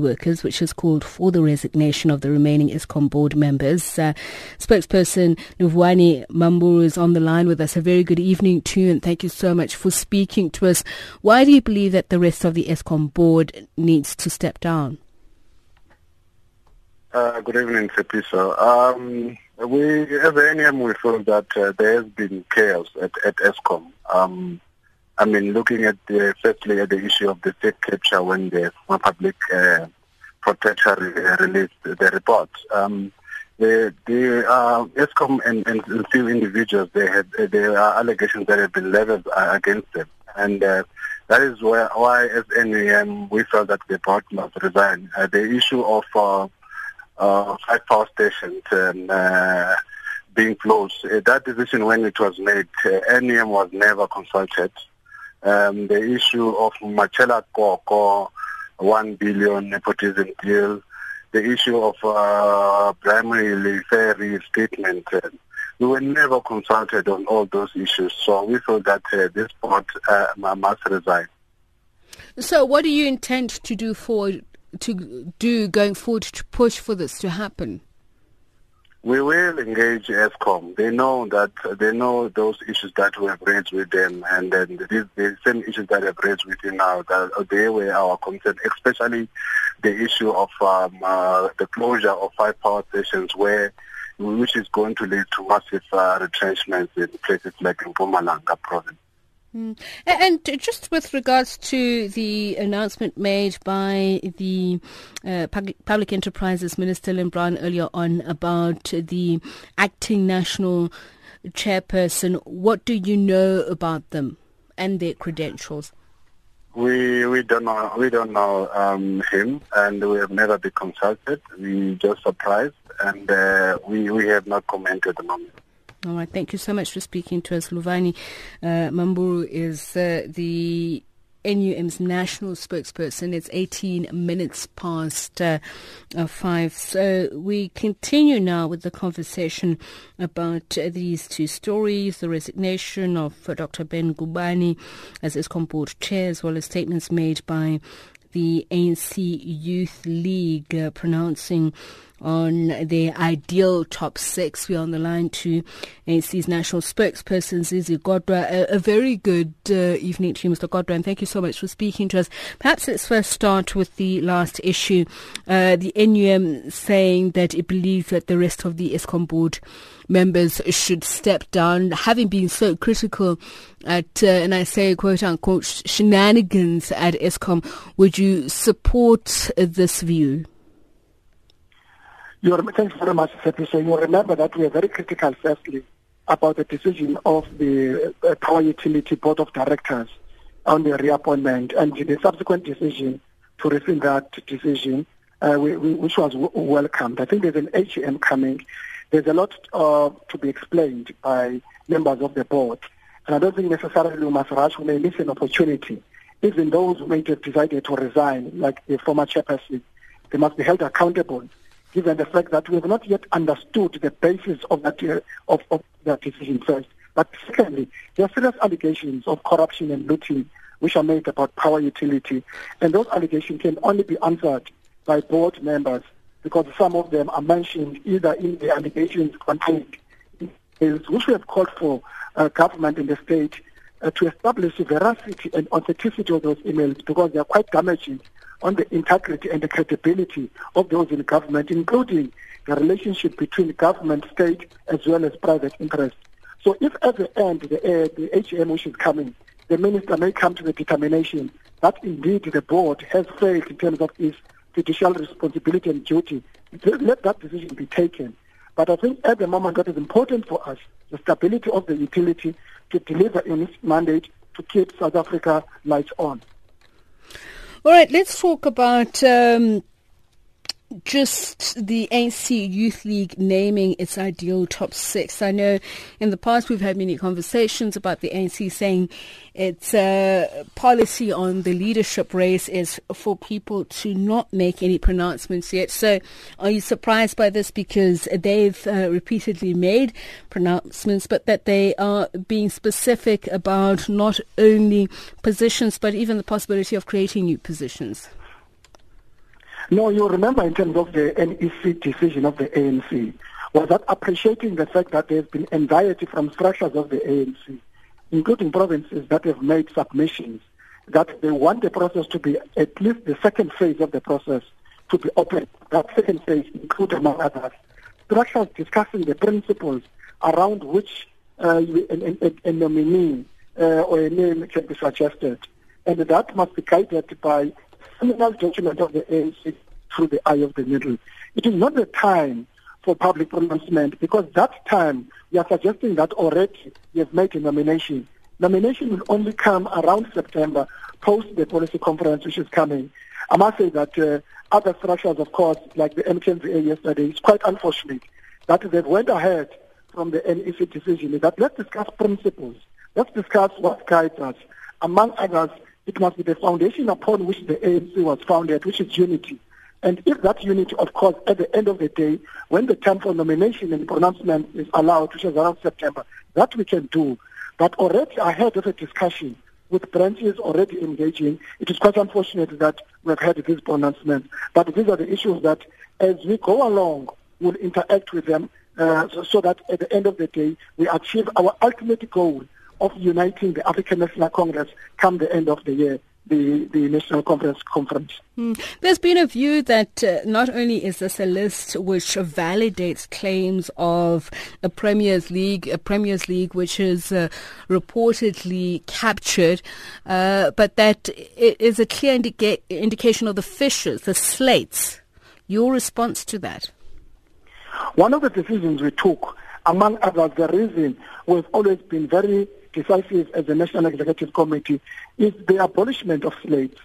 workers, which has called for the resignation of the remaining Eskom board members. Uh, spokesperson Livhuwani Mammburu is on the line with us. A very good evening to you and thank you so much for speaking to us. Why do you believe that the rest of the Eskom board needs to step down? Uh, good evening, Sepiso. Um, we, as NUM, we feel that uh, there has been chaos at, at Eskom. Um, I mean, looking at the, firstly at the issue of the state capture when the public uh, protector released the report. Um, the the uh, Eskom and, and, few individuals they had there are allegations that have been leveled uh, against them, and uh, that is why, why as NUM we felt that the board must resign. Uh, the issue of uh, uh, five power stations and uh, being closed, uh, that decision when it was made, uh, NUM was never consulted um, the issue of Matshela Koko, one billion nepotism deal, the issue of uh, primary fair statement. Uh, we were never consulted on all those issues, so we feel that uh, this board uh, must resign. So, what do you intend to do for to do going forward to push for this to happen? We will engage Eskom. They know that they know those issues that we have raised with them, and then the same issues that have raised with you now. That they were our concern, especially the issue of um, uh, the closure of five power stations, where which is going to lead to massive uh, retrenchments in places like in Mpumalanga province. Mm. And just with regards to the announcement made by the uh, Public Enterprises Minister Lynne Brown earlier on about the acting national chairperson, what do you know about them and their credentials? We we don't know we don't know um, him, and we have never been consulted. We just surprised, and uh, we we have not commented the moment. All right. Thank you so much for speaking to us. Livhuwani uh, Mammburu is uh, the NUM's national spokesperson. It's 18 minutes past uh, uh, five. So we continue now with the conversation about uh, these two stories, the resignation of uh, Dr. Ben Ngubane as Eskom board chair, as well as statements made by the ANC Youth League uh, pronouncing on the ideal top six. We're on the line to ANC's national spokesperson, Zizi Kodwa. A, a very good uh, evening to you, Mr. Kodwa, and thank you so much for speaking to us. Perhaps let's first start with the last issue. Uh, the NUM saying that it believes that the rest of the Eskom board members should step down, having been so critical at, uh, and I say quote unquote, shenanigans at Eskom. Would you support this view? Thank you very much, Sepi. You remember that we are very critical, firstly, about the decision of the uh, Power Utility Board of Directors on the reappointment and the subsequent decision to rescind that decision, uh, which was welcomed. I think there's an AGM coming. There's a lot uh, to be explained by members of the board. And I don't think necessarily we must rush. We may miss an opportunity. Even those who may have decided to resign, like the former chairperson, they must be held accountable given the fact that we have not yet understood the basis of that, uh, of, of that decision first. But secondly, there are serious allegations of corruption and looting which are made about power utility. And those allegations can only be answered by board members because some of them are mentioned either in the allegations contained which we have called for uh, government in the state uh, to establish the veracity and authenticity of those emails because they are quite damaging on the integrity and the credibility of those in government, including the relationship between government, state, as well as private interests. So if at the end, the, uh, the HM which is coming, the minister may come to the determination that indeed the board has failed in terms of its judicial responsibility and duty, let that decision be taken. But I think at the moment what is important for us, the stability of the utility to deliver in its mandate to keep South Africa lights on. All right, let's talk about um, just the ANC Youth League naming its ideal top six. I know in the past we've had many conversations about the ANC saying its uh, policy on the leadership race is for people to not make any pronouncements yet. So are you surprised by this because they've uh, repeatedly made pronouncements, but that they are being specific about not only positions, but even the possibility of creating new positions? No, you remember in terms of the NEC decision of the ANC, was that appreciating the fact that there's been anxiety from structures of the ANC, including provinces that have made submissions, that they want the process to be at least the second phase of the process to be open. That second phase include, among others, structures discussing the principles around which uh, a nominee uh, or a name can be suggested. And that must be guided by seminal judgment of the ANC through the eye of the needle. It is not the time for public pronouncement because that time we are suggesting that already we have made a nomination. Nomination will only come around September post the policy conference which is coming. I must say that uh, other structures, of course, like the MKMVA yesterday, it's quite unfortunate that they went ahead from the NEC decision that let's discuss principles. Let's discuss what guides us. Among others, it must be the foundation upon which the ANC was founded, which is unity. And if that unity, of course, at the end of the day, when the time for nomination and pronouncement is allowed, which is around September, that we can do. But already ahead of a discussion with branches already engaging, it is quite unfortunate that we've had these pronouncements. But these are the issues that, as we go along, we'll interact with them uh, so, so that at the end of the day, we achieve our ultimate goal of uniting the African National Congress come the end of the year. The, the National Conference conference. Mm. There's been a view that uh, not only is this a list which validates claims of a Premier's League, a Premier's League which is uh, reportedly captured, uh, but that it is a clear indica- indication of the fissures, the slates. Your response to that? One of the decisions we took, among others, the reason we've always been very decisive as a National Executive Committee is the abolishment of slates.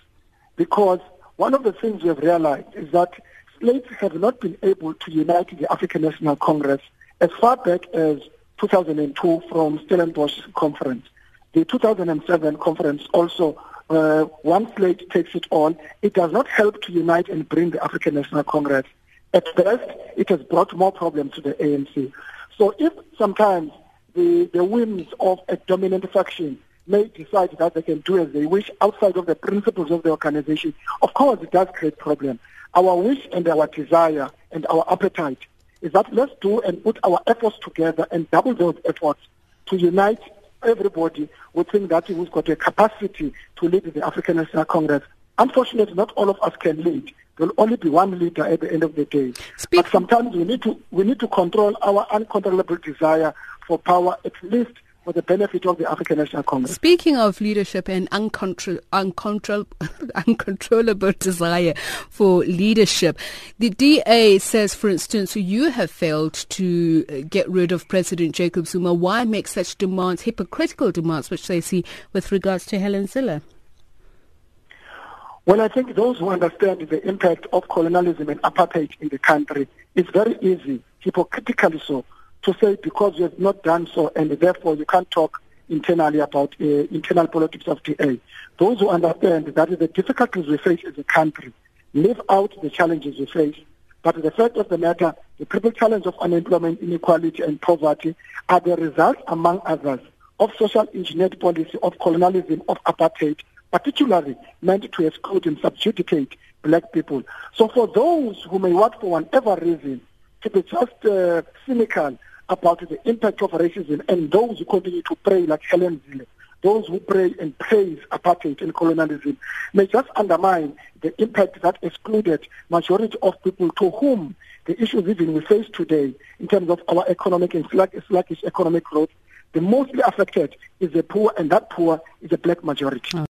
Because one of the things we've realized is that slates have not been able to unite the African National Congress as far back as 2002 from Stellenbosch Conference. The 2007 conference also, uh, one slate takes it all. It does not help to unite and bring the African National Congress. At best, it has brought more problems to the ANC. So if sometimes the, the whims of a dominant faction may decide that they can do as they wish outside of the principles of the organization, of course it does create problems. Our wish and our desire and our appetite is that let's do and put our efforts together and double those efforts to unite everybody within that who's got a capacity to lead the African National Congress. Unfortunately, not all of us can lead. There will only be one leader at the end of the day. Speak but sometimes we need to we need to control our uncontrollable desire for power, at least for the benefit of the African National Congress. Speaking of leadership and uncontrol, uncontrol, uncontrollable desire for leadership, the DA says, for instance, you have failed to uh, get rid of President Jacob Zuma. Why make such demands, hypocritical demands, which they see with regards to Helen Zille? Well, I think those who understand the impact of colonialism and apartheid in the country, it's very easy, hypocritically so, to say because you have not done so and therefore you can't talk internally about uh, internal politics of DA. Those who understand that the difficulties we face as a country live out the challenges we face. But the fact of the matter, the triple challenge of unemployment, inequality and poverty are the result, among others, of social engineered policy, of colonialism, of apartheid, particularly meant to exclude and subjugate black people. So for those who may want, for whatever reason, to be just uh, cynical about the impact of racism and those who continue to pray like Helen Zille, those who pray and praise apartheid and colonialism may just undermine the impact that excluded majority of people to whom the issues even we face today in terms of our economic and sluggish economic growth, the mostly affected is the poor and that poor is the black majority.